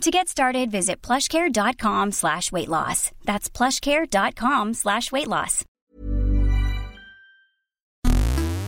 To get started, visit plushcare.com slash weight loss. That's plushcare.com slash weight loss.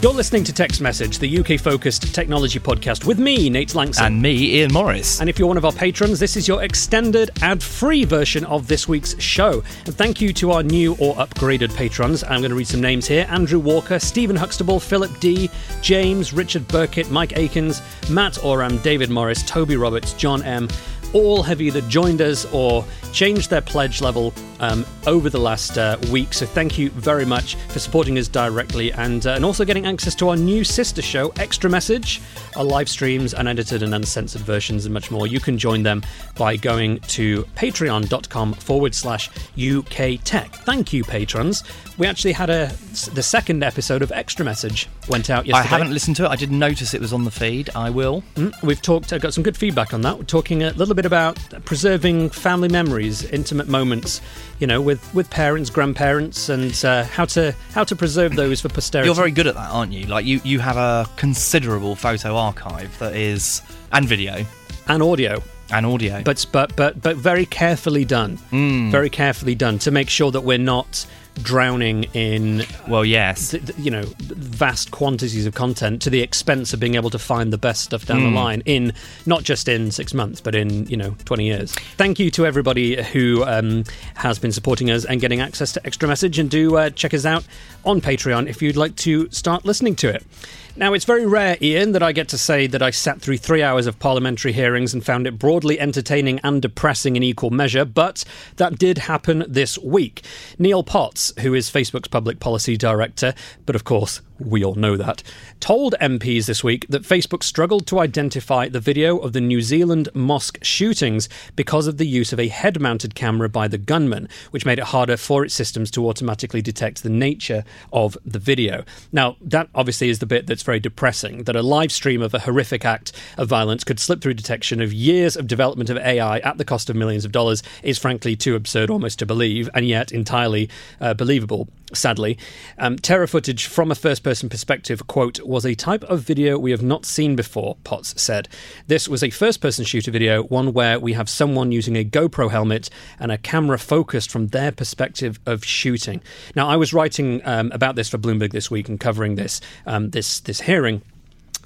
You're listening to Tech's Message, the UK focused technology podcast with me, Nate Lanxon. And me, Ian Morris. And if you're one of our patrons, this is your extended ad free version of this week's show. And thank you to our new or upgraded patrons. I'm going to read some names here Andrew Walker, Stephen Huxtable, Philip D., James, Richard Burkett, Mike Akins, Matt Oram, David Morris, Toby Roberts, John M all have either joined us or changed their pledge level um, over the last uh, week. So thank you very much for supporting us directly and, uh, and also getting access to our new sister show, Extra Message, our live streams, unedited and uncensored versions, and much more. You can join them by going to patreon.com forward slash UK Tech. Thank you, patrons. We actually had a the second episode of Extra Message went out yesterday. I haven't listened to it. I didn't notice it was on the feed. I will. Mm, we've talked. I got some good feedback on that. We're talking a little bit about preserving family memories, intimate moments, you know, with, with parents, grandparents, and uh, how to how to preserve those for posterity. You're very good at that, aren't you? Like you, you have a considerable photo archive that is and video and audio and audio, but but but but very carefully done, mm. very carefully done to make sure that we're not drowning in well yes th- th- you know vast quantities of content to the expense of being able to find the best stuff down mm. the hmm. line in not just in six months but in you know 20 years thank you to everybody who um, has been supporting us and getting access to extra message and do uh, check us out on patreon if you'd like to start listening to it now, it's very rare, Ian, that I get to say that I sat through three hours of parliamentary hearings and found it broadly entertaining and depressing in equal measure, but that did happen this week. Neil Potts, who is Facebook's public policy director, but of course, we all know that, told MPs this week that Facebook struggled to identify the video of the New Zealand mosque shootings because of the use of a head mounted camera by the gunman, which made it harder for its systems to automatically detect the nature of the video. Now, that obviously is the bit that's very depressing that a live stream of a horrific act of violence could slip through detection of years of development of AI at the cost of millions of dollars is frankly too absurd almost to believe, and yet entirely uh, believable sadly. Um, terror footage from a first person perspective, quote, was a type of video we have not seen before, Potts said. This was a first person shooter video, one where we have someone using a GoPro helmet and a camera focused from their perspective of shooting. Now, I was writing um, about this for Bloomberg this week and covering this, um, this, this hearing.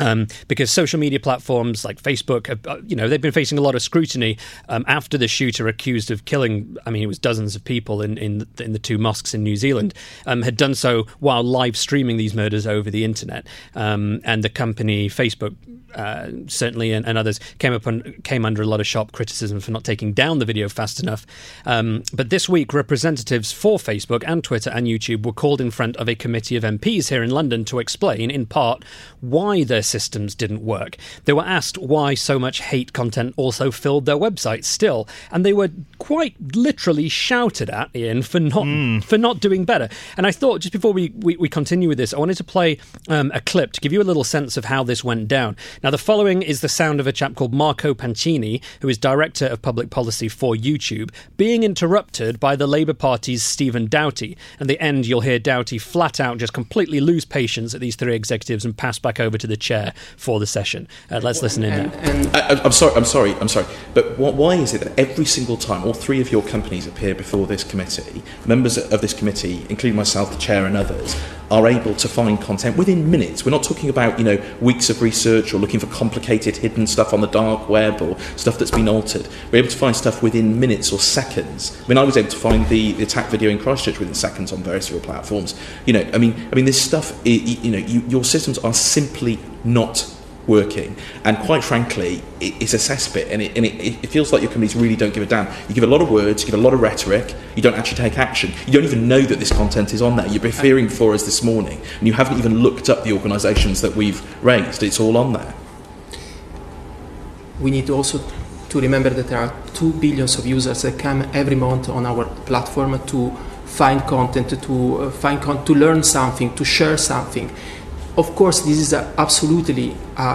Um, because social media platforms like Facebook, uh, you know, they've been facing a lot of scrutiny um, after the shooter accused of killing, I mean, it was dozens of people in in, in the two mosques in New Zealand, um, had done so while live streaming these murders over the internet. Um, and the company Facebook uh, certainly and, and, others came upon came under a lot of sharp criticism for not taking down the video fast enough. Um, but this week, representatives for Facebook and Twitter and YouTube were called in front of a committee of MPs here in London to explain, in part, why their systems didn't work. They were asked why so much hate content also filled their websites still, and they were quite literally shouted at Ian for not mm. for not doing better. And I thought just before we, we, we continue with this, I wanted to play um, a clip to give you a little sense of how this went down. Now, the following is the sound of a chap called Marco Pancini, who is Director of Public Policy for YouTube, being interrupted by the Labour Party's Stephen Doughty. At the end, you'll hear Doughty flat out just completely lose patience at these three executives and pass back over to the chair for the session. Uh, let's listen in and, and I, am sorry, I'm sorry, I'm sorry. But what, why is it that every single time all three of your companies appear before this committee, members of this committee, including myself, the chair, and others, are able to find content within minutes. We're not talking about, you know, weeks of research or looking for complicated hidden stuff on the dark web or stuff that's been altered. We're able to find stuff within minutes or seconds. I mean, I was able to find the, the attack video in Christchurch within seconds on various platforms. You know, I mean, I mean, this stuff, you know, you, your systems are simply not working. And quite frankly, it, it's a cesspit, and, it, and it, it, feels like your companies really don't give a damn. You give a lot of words, you give a lot of rhetoric, you don't actually take action. You don't even know that this content is on there. You're preparing for us this morning, and you haven't even looked up the organisations that we've raised. It's all on there. We need also to remember that there are 2 billions of users that come every month on our platform to find content, to uh, find con- to learn something, to share something. Of course, this is a, absolutely a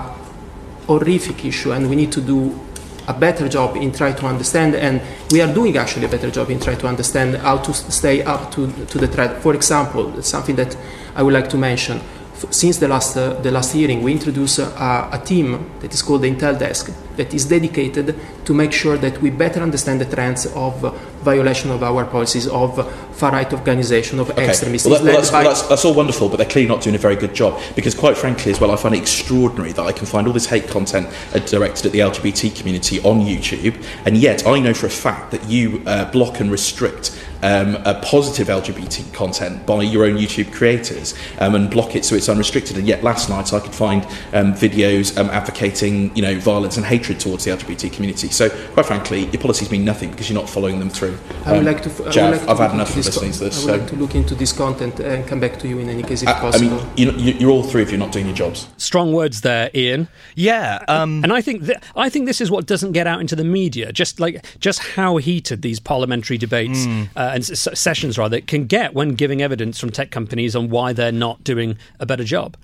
horrific issue, and we need to do a better job in trying to understand, and we are doing actually a better job in trying to understand how to stay up to, to the threat. For example, something that I would like to mention since the last, uh, the last hearing, we introduced a, a, team that is called the Intel Desk that is dedicated to make sure that we better understand the trends of uh, violation of our policies, of far right organization, of okay. extremists. Well, that, well, that's, well that's, that's, all wonderful, but they're clearly not doing a very good job because, quite frankly, as well, I find it extraordinary that I can find all this hate content uh, directed at the LGBT community on YouTube, and yet I know for a fact that you uh, block and restrict um, a positive LGBT content by your own YouTube creators um, and block it so it's unrestricted. And yet, last night I could find um, videos um, advocating, you know, violence and hatred towards the LGBT community. So, quite frankly, your policies mean nothing because you're not following them through. I would um, like to. F- Jav, like to I've had enough of listening to this. I would so. like to look into this content and come back to you in any case if I, possible. I mean, you, you're all three of you not doing your jobs. Strong words there, Ian. Yeah, um, and I think th- I think this is what doesn't get out into the media. Just like just how heated these parliamentary debates mm. uh, and sessions rather can get when giving evidence from tech companies on why they're not doing a better job.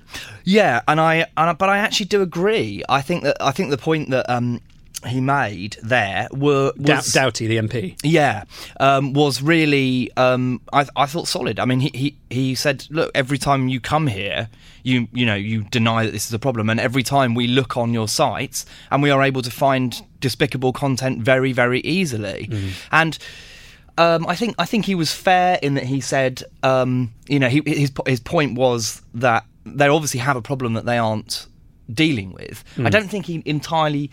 Yeah, and I, and I but I actually do agree. I think that I think the point that um, he made there were was, Doughty, the MP. Yeah, um, was really um, I, I thought solid. I mean, he, he he said, look, every time you come here, you you know you deny that this is a problem, and every time we look on your sites, and we are able to find despicable content very very easily, mm. and. Um, I think I think he was fair in that he said, um, you know, he, his his point was that they obviously have a problem that they aren't dealing with. Mm. I don't think he entirely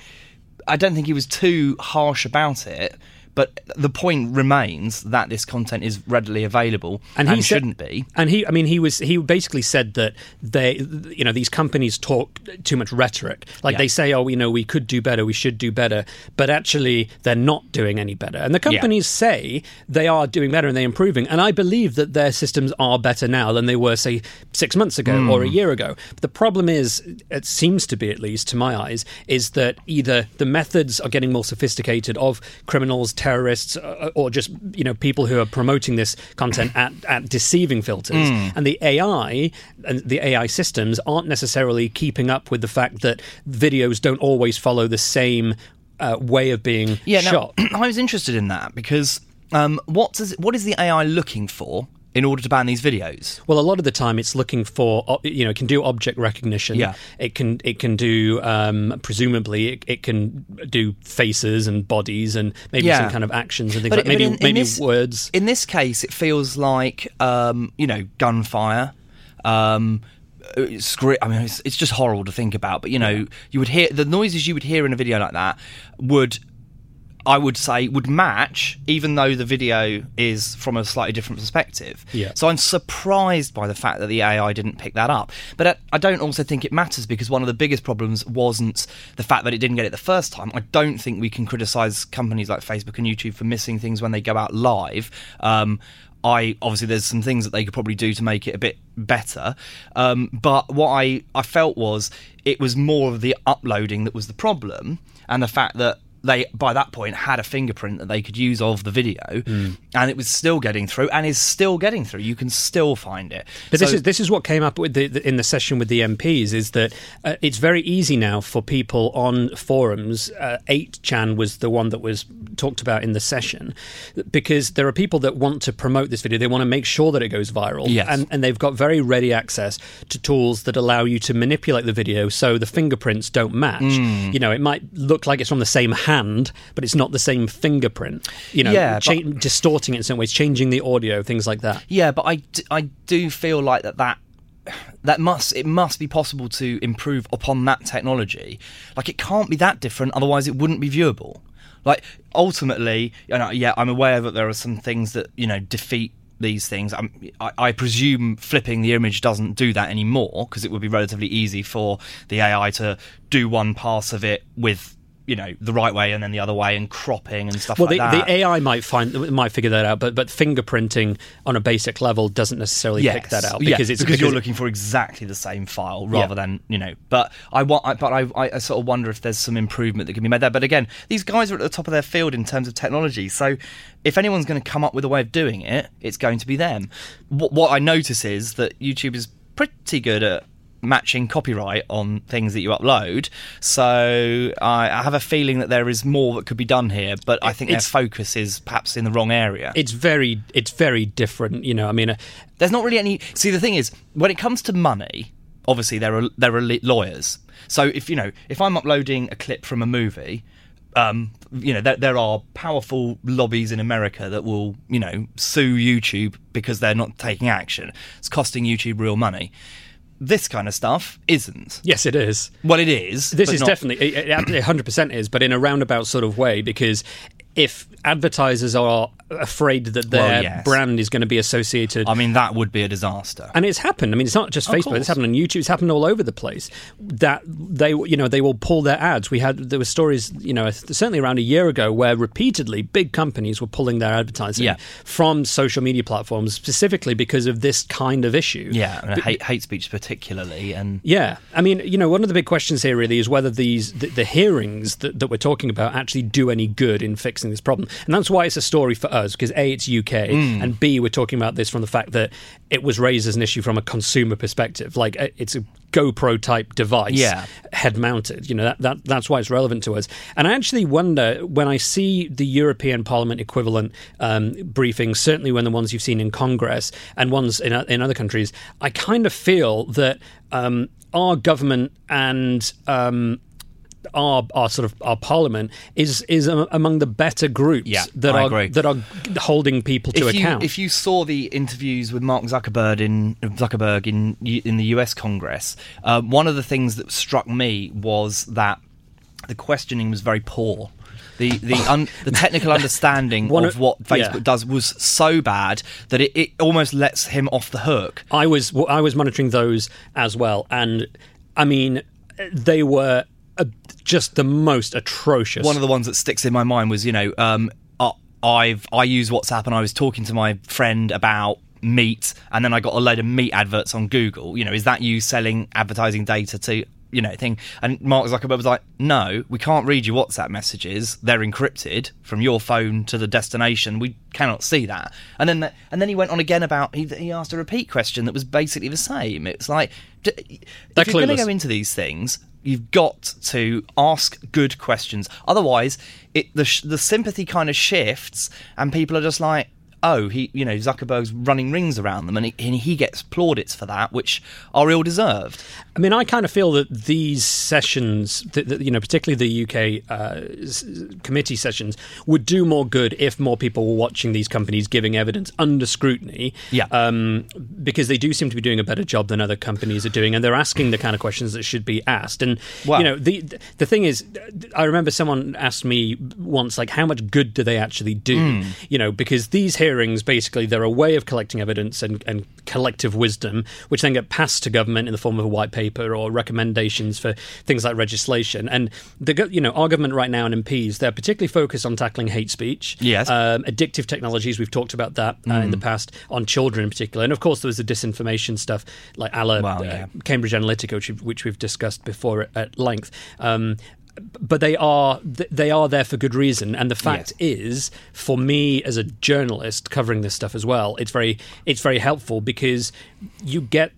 I don't think he was too harsh about it. But the point remains that this content is readily available and, and shouldn't be. And he, I mean, he was he basically said that they, you know, these companies talk too much rhetoric. Like yeah. they say, oh, you know, we could do better, we should do better, but actually they're not doing any better. And the companies yeah. say they are doing better and they're improving. And I believe that their systems are better now than they were, say, six months ago mm. or a year ago. But the problem is, it seems to be at least to my eyes, is that either the methods are getting more sophisticated of criminals terrorists uh, or just you know people who are promoting this content at, at deceiving filters mm. and the AI and the AI systems aren't necessarily keeping up with the fact that videos don't always follow the same uh, way of being yeah, shot. Now, I was interested in that because um, what does what is the AI looking for in order to ban these videos? Well, a lot of the time it's looking for you know it can do object recognition. Yeah. It can it can do um, presumably it, it, can do faces and bodies and maybe yeah. some kind of actions and things but, like maybe in, in maybe this, words. In this case, it feels like um, you know gunfire. Um, I mean, it's, it's, just horrible to think about. But you know, you would hear the noises you would hear in a video like that would I would say would match, even though the video is from a slightly different perspective. Yeah. So I'm surprised by the fact that the AI didn't pick that up. But I don't also think it matters because one of the biggest problems wasn't the fact that it didn't get it the first time. I don't think we can criticize companies like Facebook and YouTube for missing things when they go out live. Um, I obviously there's some things that they could probably do to make it a bit better. Um, but what I, I felt was it was more of the uploading that was the problem and the fact that they by that point had a fingerprint that they could use of the video mm. and it was still getting through and is still getting through you can still find it but so, this is this is what came up with the, the, in the session with the MPs is that uh, it's very easy now for people on forums uh, 8chan was the one that was talked about in the session because there are people that want to promote this video they want to make sure that it goes viral yes. and, and they've got very ready access to tools that allow you to manipulate the video so the fingerprints don't match mm. you know it might look like it's from the same hand, but it's not the same fingerprint. You know, yeah, cha- but, distorting it in some ways, changing the audio, things like that. Yeah, but I, d- I do feel like that that that must it must be possible to improve upon that technology. Like it can't be that different, otherwise it wouldn't be viewable. Like ultimately, you know, yeah, I'm aware that there are some things that you know defeat these things. I, I, presume flipping the image doesn't do that anymore because it would be relatively easy for the AI to do one pass of it with you know the right way and then the other way and cropping and stuff well, like the, that. the AI might find might figure that out, but but fingerprinting on a basic level doesn't necessarily yes. pick that out because it's because you're looking for exactly the same file rather Yeah. than you know. But I want, I, but I, I, I sort of wonder if there's some improvement that can be made there. But again, these guys are at the top of their field in terms of technology, so if anyone's going to come up with a way of doing it, it's going to be them. What, what I notice is that YouTube is pretty good at matching copyright on things that you upload. So I, I have a feeling that there is more that could be done here, but I think their focus is perhaps in the wrong area. it's very it's very different. You know, I mean, uh, There's not really any. See, the thing is, when it comes to money, obviously there are there are lawyers. So if you know, if I'm uploading a clip from a movie, um, you know, there, there are powerful lobbies in America that will, you know, sue YouTube because they're not taking action. It's costing YouTube real money. This kind of stuff isn't. yes, it is. Well, it is. This is not- definitely it- it 100% is, but in a roundabout sort of way because if advertisers are afraid that their Well, yes. brand is going to be associated I mean, that would be a disaster. and it's happened. I mean, it's not just Facebook; it's happened on YouTube. It's happened all over the place. That they, you know, they will pull their ads. We had there were stories, you know, certainly around a year ago, where repeatedly big companies were pulling their advertising Yeah. from social media platforms specifically because of this kind of issue. yeah, and hate, hate speech particularly, and Yeah, I mean, you know, one of the big questions here really is whether these the, the hearings that, that we're talking about actually do any good in fixing this problem, and that's why it's a story for us because a it's UK Hmm. and b we're talking about this from the fact that it was raised as an issue from a consumer perspective, like uh, it's a GoPro type device, Yeah. head mounted. You know that, that that's why it's relevant to us. And I actually wonder when I see the European Parliament equivalent um, briefings, certainly when the ones you've seen in Congress and ones in in other countries, I kind of feel that um, our government and um, our, our sort of our parliament is is a, among the better groups Yeah, that I are agree. that are holding people to if you, account. If you saw the interviews with Mark Zuckerberg in Zuckerberg in in the U.S. Congress, uh, one of the things that struck me was that the questioning was very poor. The the un, the technical understanding of of- what Facebook yeah. does was so bad that it, it almost lets him off the hook. I was I was monitoring those as well, and I mean they were uh, just the most atrocious. One of the ones that sticks in my mind was, you know, um, uh, I've I use WhatsApp and I was talking to my friend about meat, and then I got a load of meat adverts on Google. You know, is that you selling advertising data to? You know, thing. And Mark Zuckerberg was like, "No, we can't read your WhatsApp messages. They're encrypted from your phone to the destination. We cannot see that." And then, and then he went on again about he, he asked a repeat question that was basically the same. It's like, d- They're if you're going to go into these things, you've got to ask good questions. Otherwise, it the the sympathy kind of shifts, and people are just like, "Oh, he, you know, Zuckerberg's running rings around them," and he, and he gets plaudits for that, which are ill deserved. I mean, I kind of feel that these sessions, that, that, you know, particularly the UK uh, s- committee sessions, would do more good if more people were watching these companies giving evidence under scrutiny. Yeah. Um, because they do seem to be doing a better job than other companies are doing, and they're asking the kind of questions that should be asked. And Well- you know, the the thing is, I remember someone asked me once, like, how much good do they actually do? You know, because these hearings basically they're a way of collecting evidence and, and collective wisdom, which then get passed to government in the form of a white paper or recommendations for things like legislation. And the you know our government right now and MPs they're particularly focused on tackling hate speech, Yes. um, addictive technologies. We've talked about that uh, in the past on children in particular, and of course there was the disinformation stuff like a la, uh, yeah. Cambridge Analytica, which we've, which we've discussed before at, at length. Um, but they are they are there for good reason, and the fact is, for me as a journalist covering this stuff as well, it's very it's very helpful because you get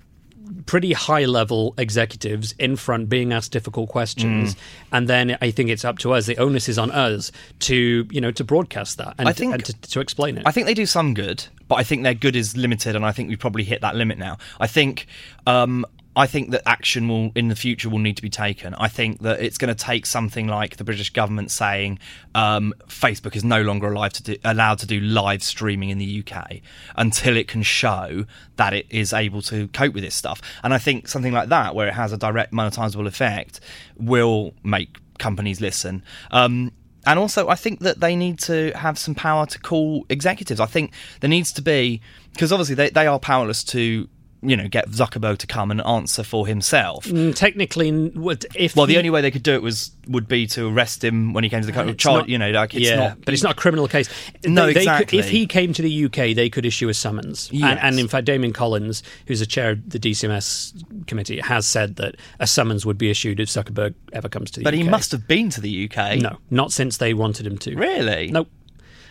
pretty high level executives in front being asked difficult questions Mm. and then i think it's up to us the onus is on us to you know to broadcast that and, I think- and to, to explain it I think they do some good, but I think their good is limited, and I think we've probably hit that limit now. I think. Um, I think that action will in the future will need to be taken. I think that it's going to take something like the British government saying um, Facebook is no longer allowed to do, allowed to do live streaming in the UK until it can show that it is able to cope with this stuff. And I think something like that, where it has a direct monetizable effect, will make companies listen. Um, and also, I think that they need to have some power to call executives. I think there needs to be because obviously they, they are powerless to you know, get Zuckerberg to come and answer for himself. Mm, technically, would- if Well, the he- only way they could do it was would be to arrest him when he came to the country. Not- you know, like it's yeah, not. but it's not a criminal case. No, They- they could- exactly. if he came to the UK, they could issue a summons. Yes. And, and in fact, Damien Collins, who's the chair of the DCMS committee, has said that a summons would be issued if Zuckerberg ever comes to the But UK. But he must have been to the UK. No, not since they wanted him to. Really? Nope.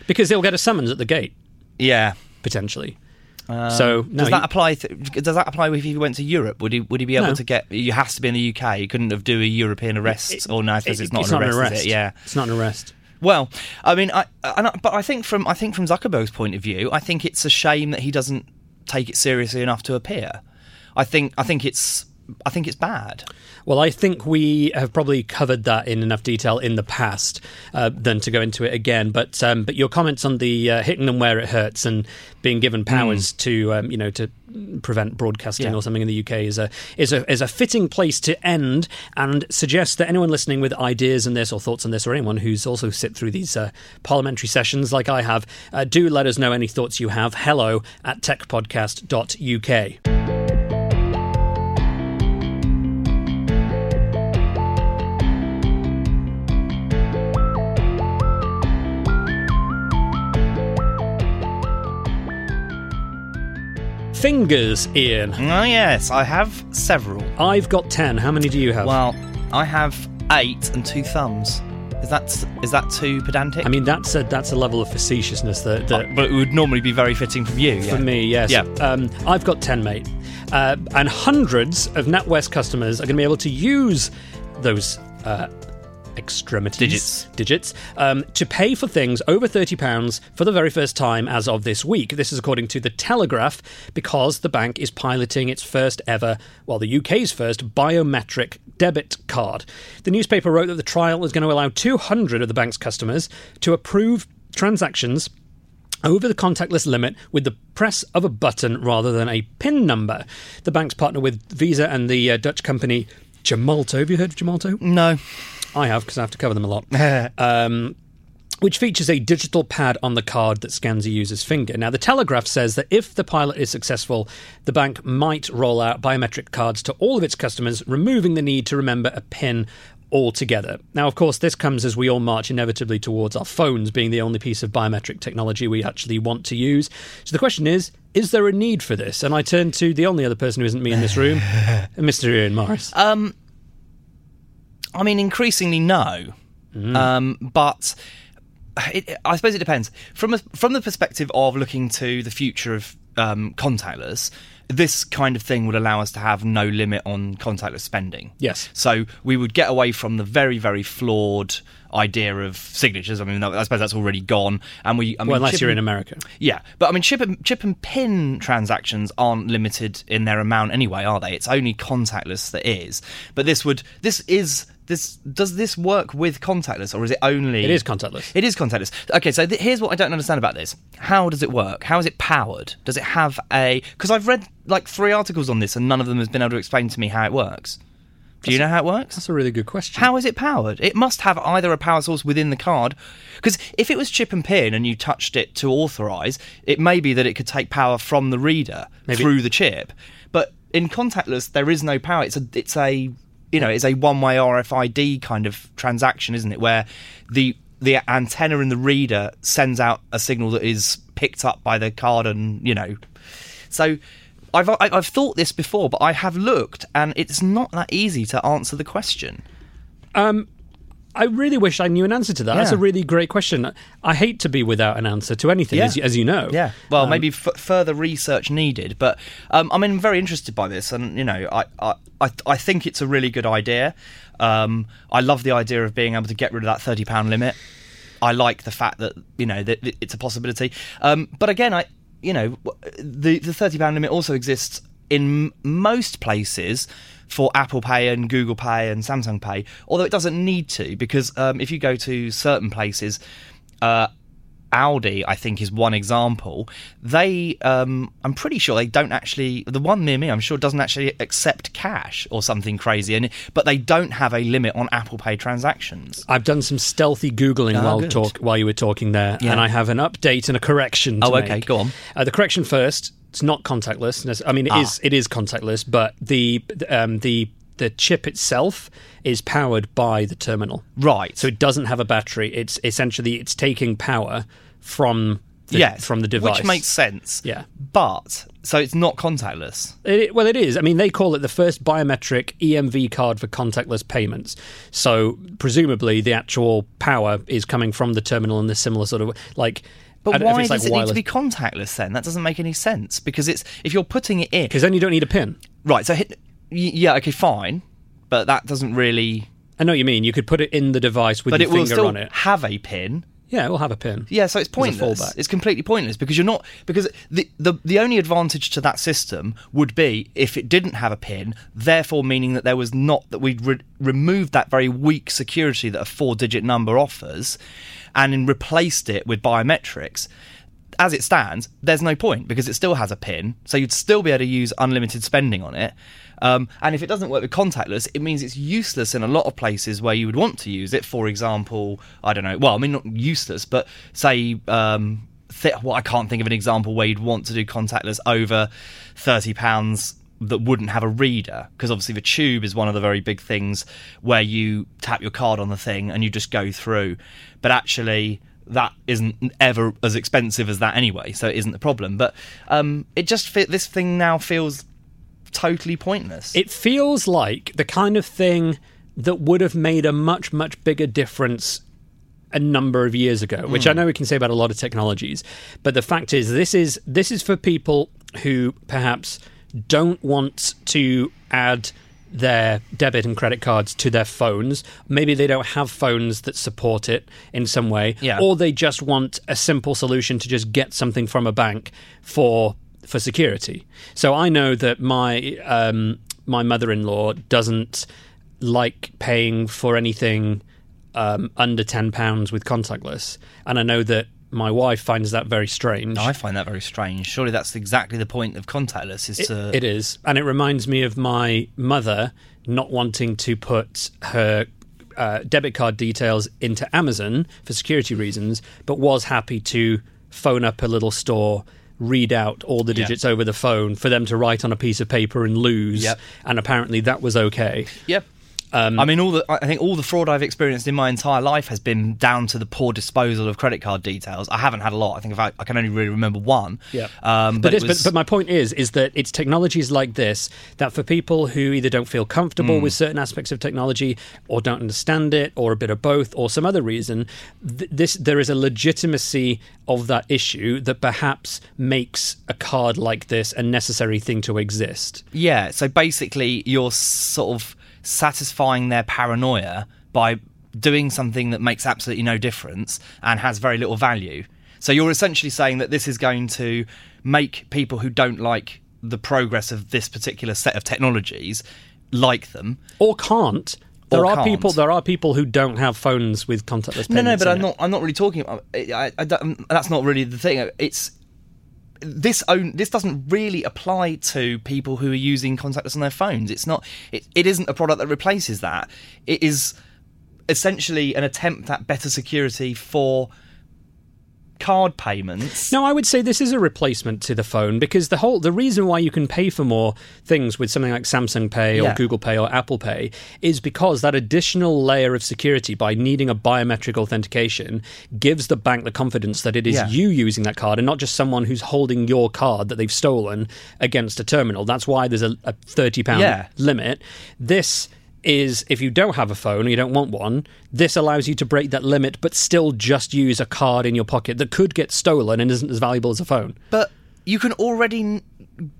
Because they'll get a summons at the gate Yeah. potentially. Um, so no, does you- that apply? Th- does that apply if he went to Europe? Would he would he be able No. to get? You has to be in the UK. He couldn't have do a European arrest. or no, I suppose it's, not, an arrest, Is it? Yeah. it's not an arrest. Well, I mean, I, and I, but I think from I think from Zuckerberg's point of view, I think it's a shame that he doesn't take it seriously enough to appear. I think I think it's I think it's bad. Well, I think we have probably covered that in enough detail in the past uh, than to go into it again. But um, but your comments on the uh, hitting them where it hurts and being given powers to um, you know to prevent broadcasting Yeah. or something in the UK is a is a is a fitting place to end and suggest that anyone listening with ideas on this or thoughts on this or anyone who's also sit through these uh, parliamentary sessions like I have uh, do let us know any thoughts you have hello at techpodcast.uk fingers Ian Oh yes, I have several. I've got 10 how many do you have Well, I have eight and two thumbs. Is that is that too pedantic? I mean that's a that's a level of facetiousness that, that but it would normally be very fitting from you. Yeah. For me, yes. Yeah. Um, I've got 10, mate. Uh, and hundreds of NatWest customers are going to be able to use those uh, extremities. Digits. Digits. Um, to pay for things over £30 for the very first time as of this week. This is according to The Telegraph because the bank is piloting its first ever, well, the UK's first biometric debit card. The newspaper wrote that the trial is going to allow 200 of the bank's customers to approve transactions over the contactless limit with the press of a button rather than a PIN number. The banks partner with Visa and the uh, Dutch company Gemalto. Have you heard of Gemalto? No. I have because I have to cover them a lot. um, which features a digital pad on the card that scans a user's finger. Now, the Telegraph says that if the pilot is successful, the bank might roll out biometric cards to all of its customers, removing the need to remember a PIN altogether. Now, of course, this comes as we all march inevitably towards our phones being the only piece of biometric technology we actually want to use. So the question is, is there a need for this? And I turn to the only other person who isn't me in this room, Mr. Ian Morris. I mean, increasingly no. Um, but it, I suppose it depends. From a, from the perspective of looking to the future of um, contactless, this kind of thing would allow us to have no limit on contactless spending. Yes. So we would get away from the very, very flawed idea of signatures. I mean, I suppose that's already gone. And we, I mean, well, unless you're and- in America. yeah, but I mean, chip and, chip and pin transactions aren't limited in their amount anyway, are they? It's only contactless that is. But this would, this is, this does this work with contactless, or is it only? It is contactless. It is contactless. Okay, so th- here's what I don't understand about this. How does it work? How is it powered? Does it have a? Because I've read like three articles on this, and none of them has been able to explain to me how it works. Do you know how it works? That's a really good question. How is it powered? It must have either a power source within the card, because if it was chip and pin and you touched it to authorize, it may be that it could take power from the reader Maybe. through the chip. But in contactless, there is no power. It's a it's a you know it's a one way RFID kind of transaction, isn't it? Where the the antenna in the reader sends out a signal that is picked up by the card, and you know, so. I've, I- I've thought this before, but I have looked, and it's not that easy to answer the question. Um, I really wish I knew an answer to that. That's a really great question. I hate to be without an answer to anything, Yeah. as, you- as you know. Yeah. Well, Um, maybe f- further research needed, but um, I mean, I'm very interested by this, and you know, I I, I, I think it's a really good idea. Um, I love the idea of being able to get rid of that thirty pound limit. I like the fact that you know that it's a possibility. Um, but again, I you know the the thirty pound limit also exists in m- most places for Apple Pay and Google Pay and Samsung Pay, although it doesn't need to because um, if you go to certain places. Uh, Audi, I think, is one example. They, um, I'm pretty sure they don't actually. The one near me, I'm sure, doesn't actually accept cash or something crazy. And but they don't have a limit on Apple Pay transactions. I've done some stealthy googling Ah, while good. talk while you were talking there, Yeah. and I have an update and a correction. To Oh, okay, make. go on. Uh, the correction first. It's not contactless. I mean, it is Ah. it is contactless, but the um, the the chip itself is powered by the terminal. Right. So it doesn't have a battery. It's essentially it's taking power from the, yes, from the device, which makes sense. Yeah. But so it's not contactless. It, well, it is. I mean, they call it the first biometric EMV card for contactless payments. So presumably, the actual power is coming from the terminal in this similar sort of like. But don't know if why does like it wireless, need to be contactless then? That doesn't make any sense because it's if you're putting it in Because then you don't need a pin. right. So hit, yeah, okay, fine, but that doesn't really. I know what you mean. You could put it in the device with But your it will finger still on it. have a pin. Yeah, it will have a pin. Yeah, so it's pointless. It's completely pointless because you're not because the, the the only advantage to that system would be if it didn't have a pin, therefore meaning that there was not that we'd re- removed that very weak security that a four-digit number offers, and replaced it with biometrics. As it stands, there's no point because it still has a pin, so you'd still be able to use unlimited spending on it. Um, and if it doesn't work with contactless, it means it's useless in a lot of places where you would want to use it. For example, I don't know. Well, I mean not useless, but say um, th- well, I can't think of an example where you'd want to do contactless over thirty pounds that wouldn't have a reader because obviously the tube is one of the very big things where you tap your card on the thing and you just go through. But actually, that isn't ever as expensive as that anyway, so it isn't the problem. But um, it just fit. This thing now feels totally pointless. It feels like the kind of thing that would have made a much, much bigger difference a number of years ago, which I hmm. know we can say about a lot of technologies. But the fact is this is this is for people who perhaps don't want to add their debit and credit cards to their phones. Maybe they don't have phones that support it in some way. Yeah. Or they just want a simple solution to just get something from a bank for for security. So I know that my um, my mother-in-law doesn't like paying for anything um, under ten pounds with contactless, and I know that my wife finds that very strange. I find that very strange. Surely that's exactly the point of contactless is to It is, and it reminds me of my mother not wanting to put her uh, debit card details into Amazon for security reasons, but was happy to phone up a little store. Read out all the Yeah. digits over the phone for them to write on a piece of paper and lose, Yep. and apparently that was okay. Yep. Um, I mean, all the I think all the fraud I've experienced in my entire life has been down to the poor disposal of credit card details. I haven't had a lot. I think if I, I can only really remember one. Yeah. Um, but, but, was, but, but my point is, is that it's technologies like this that for people who either don't feel comfortable Hmm. with certain aspects of technology, or don't understand it, or a bit of both, or some other reason, th- this there is a legitimacy of that issue that perhaps makes a card like this a necessary thing to exist. yeah. So basically, you're sort of satisfying their paranoia by doing something that makes absolutely no difference and has very little value. So you're essentially saying that this is going to make people who don't like the progress of this particular set of technologies like them Or can't. There are can't. people. There are people who don't have phones with contactless. No, no, but I'm it. not. I'm not really talking about. I, I don't- that's not really the thing. It's this own. This doesn't really apply to people who are using contactless on their phones. It's not. It, it isn't a product that replaces that. It is essentially an attempt at better security for card payments. No, I would say this is a replacement to the phone because the whole the reason why you can pay for more things with something like Samsung Pay or Yeah. Google Pay or Apple Pay is because that additional layer of security by needing a biometric authentication gives the bank the confidence that it is Yeah. you using that card and not just someone who's holding your card that they've stolen against a terminal. That's why there's a, a thirty pound Yeah. limit. This is if you don't have a phone or you don't want one, this allows you to break that limit but still just use a card in your pocket that could get stolen and isn't as valuable as a phone. But you can already.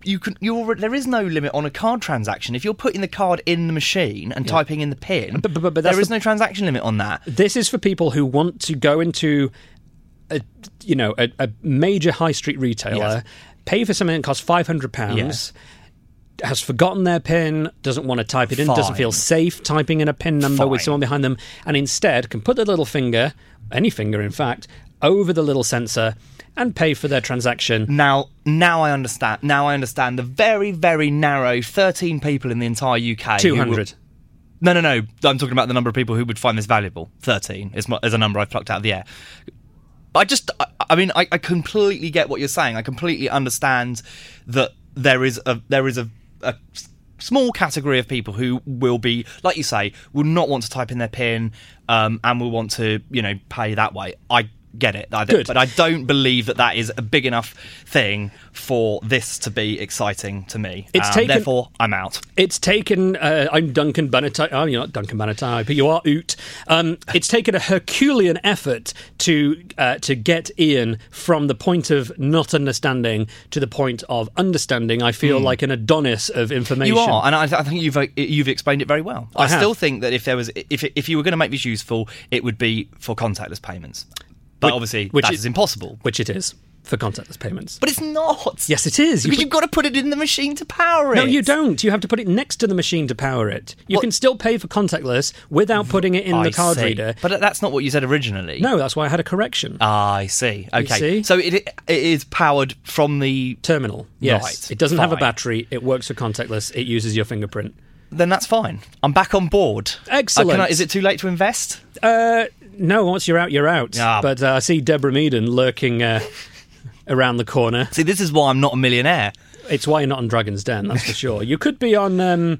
You can. You already, there is no limit on a card transaction. If you're putting the card in the machine and typing in the pin, But- but- but there is the- no transaction limit on that. This is for people who want to go into a you know a, a major high street retailer, Yes. pay for something that costs five hundred pounds. Yes. Has forgotten their PIN, doesn't want to type it in, doesn't feel safe typing in a PIN number with someone behind them, and instead can put their little finger, any finger in fact, over the little sensor and pay for their transaction. Now, now I understand. Now I understand the very, very narrow 13 people in the entire UK. who Two will- No, no, no. I'm talking about the number of people who would find this valuable. 13 is, my, is a number I've plucked out of the air. But I just, I, I mean, I, I completely get what you're saying. I completely understand that there is a there is a, a small category of people who will be, like you say, will not want to type in their pin um, and will want to, you know, pay that way. I get it. I Good. But I don't believe that that is a big enough thing for this to be exciting to me. It's Um, taken- Therefore, I'm out. It's taken. Uh, I'm Duncan Bannatyne. Oh, you're not Duncan Bannatyne, but you are Oot. Um, it's taken a Herculean effort to uh, to get Ian from the point of not understanding to the point of understanding. I feel like an Adonis of information. You are, and I, I think you've uh, you've explained it very well. I I, still think that if there was if if you were going to make this useful, it would be for contactless payments. But Which- obviously, which that is- is impossible. which it is for contactless payments. But it's not. Yes, it is. You because put- you've got to put it in the machine to power it. No, you don't. You have to put it next to the machine to power it. You can still pay for contactless without putting it in I the card see. reader. But that's not what you said originally. No, that's why I had a correction. Ah, I see. Okay. see? So it it is powered from the. Terminal. Yes. Right, it doesn't have a battery. It works for contactless. It uses your fingerprint. Then that's fine. I'm back on board. Uh, Excellent. can I- is it too late to invest? Uh, no, once you're out, you're out. Ah. But uh, I see Deborah Meaden lurking uh, around the corner. See, this is why I'm not a millionaire. It's why you're not on Dragon's Den, that's for sure. You could be on, um,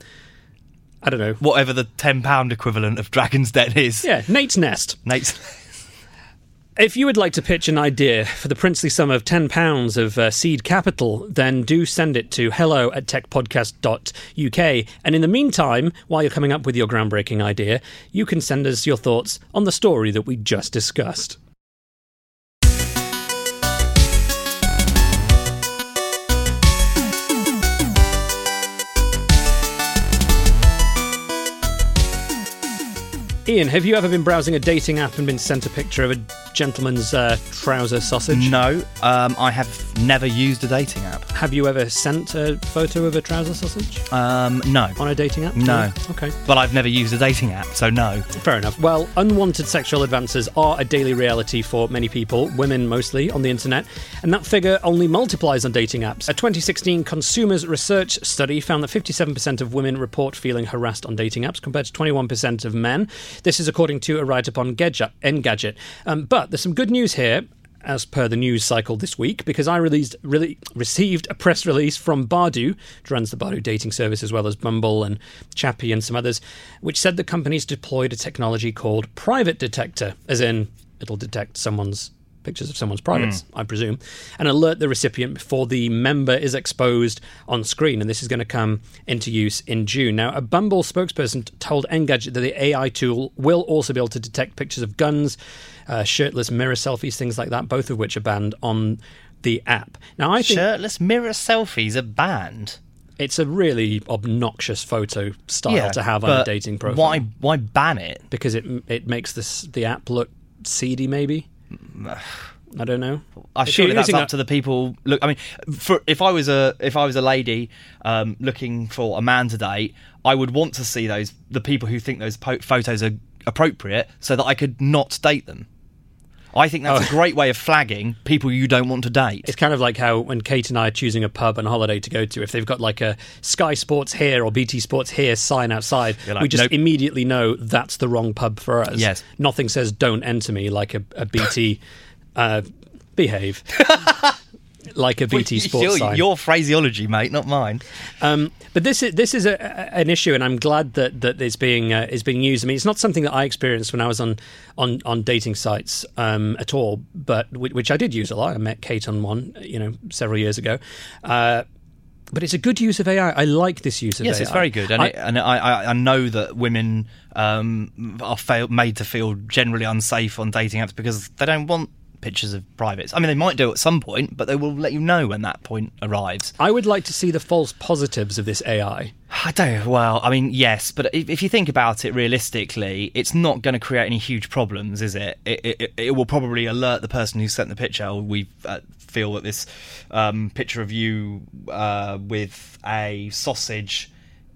I don't know. Whatever the ten pound equivalent of Dragon's Den is. Yeah, Nate's Nest. Nate's. If you would like to pitch an idea for the princely sum of £10 of uh, seed capital, then do send it to hello at techpodcast.uk. And in the meantime, while you're coming up with your groundbreaking idea, you can send us your thoughts on the story that we just discussed. Ian, have you ever been browsing a dating app and been sent a picture of a gentleman's uh, trouser sausage? No, um, I have never used a dating app. Have you ever sent a photo of a trouser sausage Um, no. on a dating app? No. Okay. But I've never used a dating app, so no. Fair enough. Well, unwanted sexual advances are a daily reality for many people, women mostly, on the internet, and that figure only multiplies on dating apps. A 2016 Consumers Research study found that 57% of women report feeling harassed on dating apps compared to 21% of men. This is according to a write up on Gadget, Engadget. Um, but there's some good news here. As per the news cycle this week, because I released really received a press release from Badoo, which runs the Badoo dating service as well as Bumble and Chappy and some others, which said the company's deployed a technology called Private Detector, as in it'll detect someone's pictures of someone's privates, I presume, and alert the recipient before the member is exposed on screen. And this is going to come into use in June. Now, a Bumble spokesperson told Engadget that the AI tool will also be able to detect pictures of guns, uh, shirtless mirror selfies, things like that, both of which are banned on the app. Now, I think Shirtless mirror selfies are banned. it's a really obnoxious photo style to have on a dating profile. Why? Why ban it? Because it it makes this the app look seedy, maybe. I don't know. I If surely that's up a- to the people. Look, I mean, for if I was a if I was a lady um, looking for a man to date, I would want to see those the people who think those po- photos are appropriate, so that I could not date them. I think that's Oh. a great way of flagging people you don't want to date. It's kind of like how when Kate and I are choosing a pub and holiday to go to, if they've got like a Sky Sports here or BT Sports here sign outside, like, we just nope. immediately know that's the wrong pub for us. Yes. Nothing says don't enter me like a, a BT uh, behave. like a BT Sports your, sign. your phraseology, mate, not mine. Um, but this is this is a, an issue, and I'm glad that that it's being uh, is being used. I mean, it's not something that I experienced when I was on on, on dating sites um, at all, but which, I did use a lot. I met Kate on one, you know, several years ago. Uh, but it's a good use of AI. I like this use of Yes, AI. it's very good, and, I- it, and I, I, I know that women um, are fail, made to feel generally unsafe on dating apps because they don't want pictures of privates. I mean, they might do at some point, but they will let you know when that point arrives. I would like to see the false positives of this AI. I don't. Well, I mean, yes, but if, if you think about it realistically, it's not going to create any huge problems, is it? It, it, it will probably alert the person who sent the picture. "Oh, We uh, feel that this um, picture of you uh, with a sausage.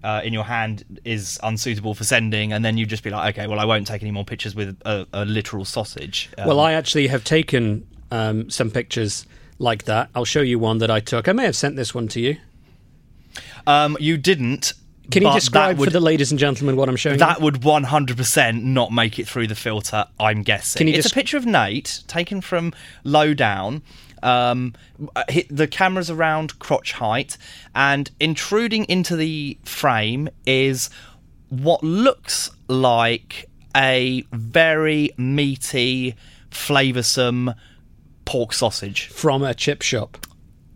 Uh, in your hand is unsuitable for sending, and then you'd just be like, okay, well, I won't take any more pictures with a, a literal sausage. Um, Well, I actually have taken um, some pictures like that. I'll show you one that I took. I may have sent this one to you. Um, you didn't. Can you describe would- for the ladies and gentlemen what I'm showing? That you? would 100% not make it through the filter, I'm guessing. Can you it's just- a picture of Nate taken from low down. Um, the camera's around crotch height, and intruding into the frame is what looks like a very meaty, flavoursome pork sausage. from a chip shop.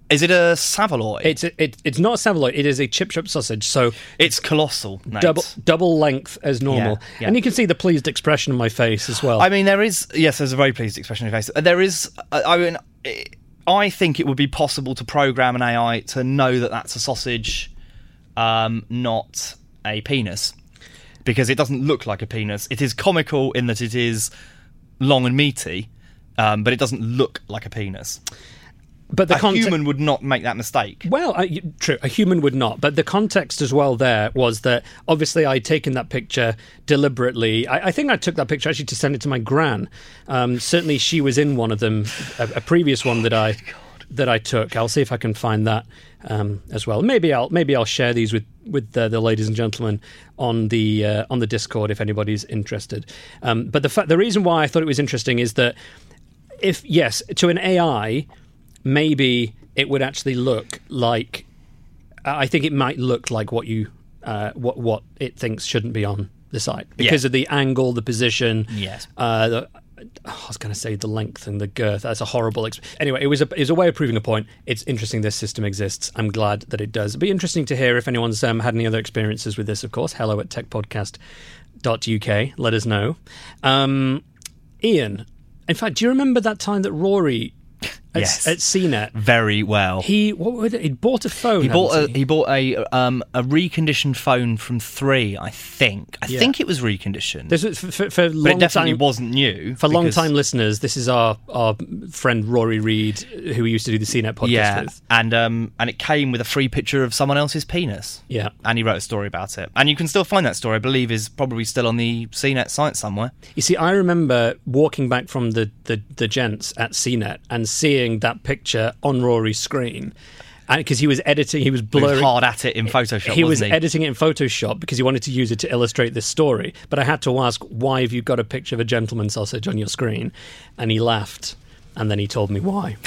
Is it a saveloy? It's it, it's not a saveloy. It is a chip shop sausage. So It's colossal. Nate. double double length as normal, Yeah, yeah. and you can see the pleased expression on my face as well. I mean, there is yes, there's a very pleased expression on your face. There is, I I mean, I think it would be possible to program an AI to know that that's a sausage, um, not a penis, because it doesn't look like a penis. It is comical in that it is long and meaty, um, but it doesn't look like a penis. But the a context. human would not make that mistake. Well, y- true. A human would not, but the context as well there was that obviously I'd taken that picture deliberately. I, I think I took that picture actually to send it to my gran. Um, certainly, she was in one of them, a, a previous one that I that I took. I'll see if I can find that um, as well. Maybe I'll maybe I'll share these with with the, the ladies and gentlemen on the uh, on the Discord if anybody's interested. Um, but the fa- the reason why I thought it was interesting is that if yes, to an AI, maybe it would actually look like. I think it might look like what you uh, what what it thinks shouldn't be on the site because Yeah. of the angle, the position. Yes. Uh, the, I was going to say the length and the girth. That's a horrible. Exp- anyway, it was a it was a way of proving a point. It's interesting this system exists. I'm glad that it does. It'd be interesting to hear if anyone's um, had any other experiences with this. Of course, hello at techpodcast.uk. Let us know. Um, Ian, in fact, do you remember that time that Rory at, Yes. at CNET Very well. he what would he bought a phone. He bought a hadn't he bought a um a reconditioned phone from three, I think. I Yeah. think it was reconditioned, This is for, for, for but it definitely time. wasn't new. For long time listeners, this is our, our friend Rory Reid, who we used to do the CNET podcast yeah, with. and um and it came with a free picture of someone else's penis. Yeah. and he wrote a story about it, and you can still find that story. I believe is probably still on the CNET site somewhere. You see, I remember walking back from the, the, the gents at CNET and seeing that picture on Rory's screen. Because he was editing, he was He was blurring. hard at it in Photoshop. he was he? editing it in Photoshop because he wanted to use it to illustrate this story. But I had to ask, why have you got a picture of a gentleman sausage on your screen? And he laughed. And then he told me why.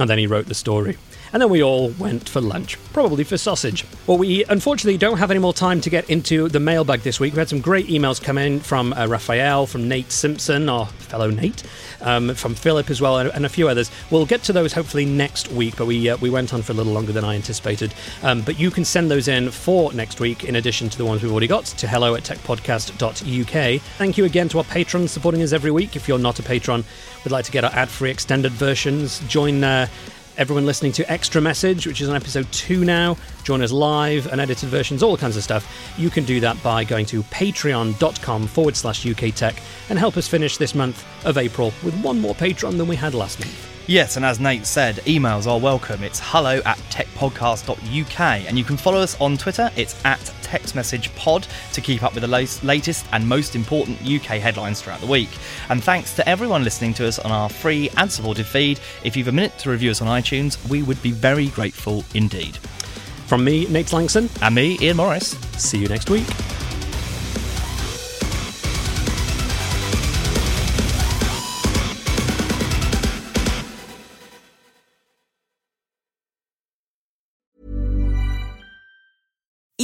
And then he wrote the story. And then we all went for lunch, probably for sausage. Well, we unfortunately don't have any more time to get into the mailbag this week. We had some great emails come in from uh, Raphael, from Nate Simpson, our fellow Nate, um, from Philip as well, and, and a few others. We'll get to those hopefully next week, but we uh, we went on for a little longer than I anticipated. Um, but you can send those in for next week, in addition to the ones we've already got, to hello at techpodcast.uk. Thank you again to our patrons supporting us every week. If you're not a patron, we'd like to get our ad-free extended versions, join. Uh, Everyone listening to Extra Message, which is on episode two now, join us live, unedited versions, all kinds of stuff. You can do that by going to patreon.com forward slash UK Tech and help us finish this month of April with one more patron than we had last month. Yes, and as Nate said, emails are welcome. It's hello at techpodcast.uk, and you can follow us on Twitter. It's at textmessagepod to keep up with the latest, latest and most important UK headlines throughout the week. And thanks to everyone listening to us on our free and supported feed. If you've a minute to review us on iTunes, we would be very grateful indeed. From me, Nate Lanxon, And me, Ian Morris. see you next week.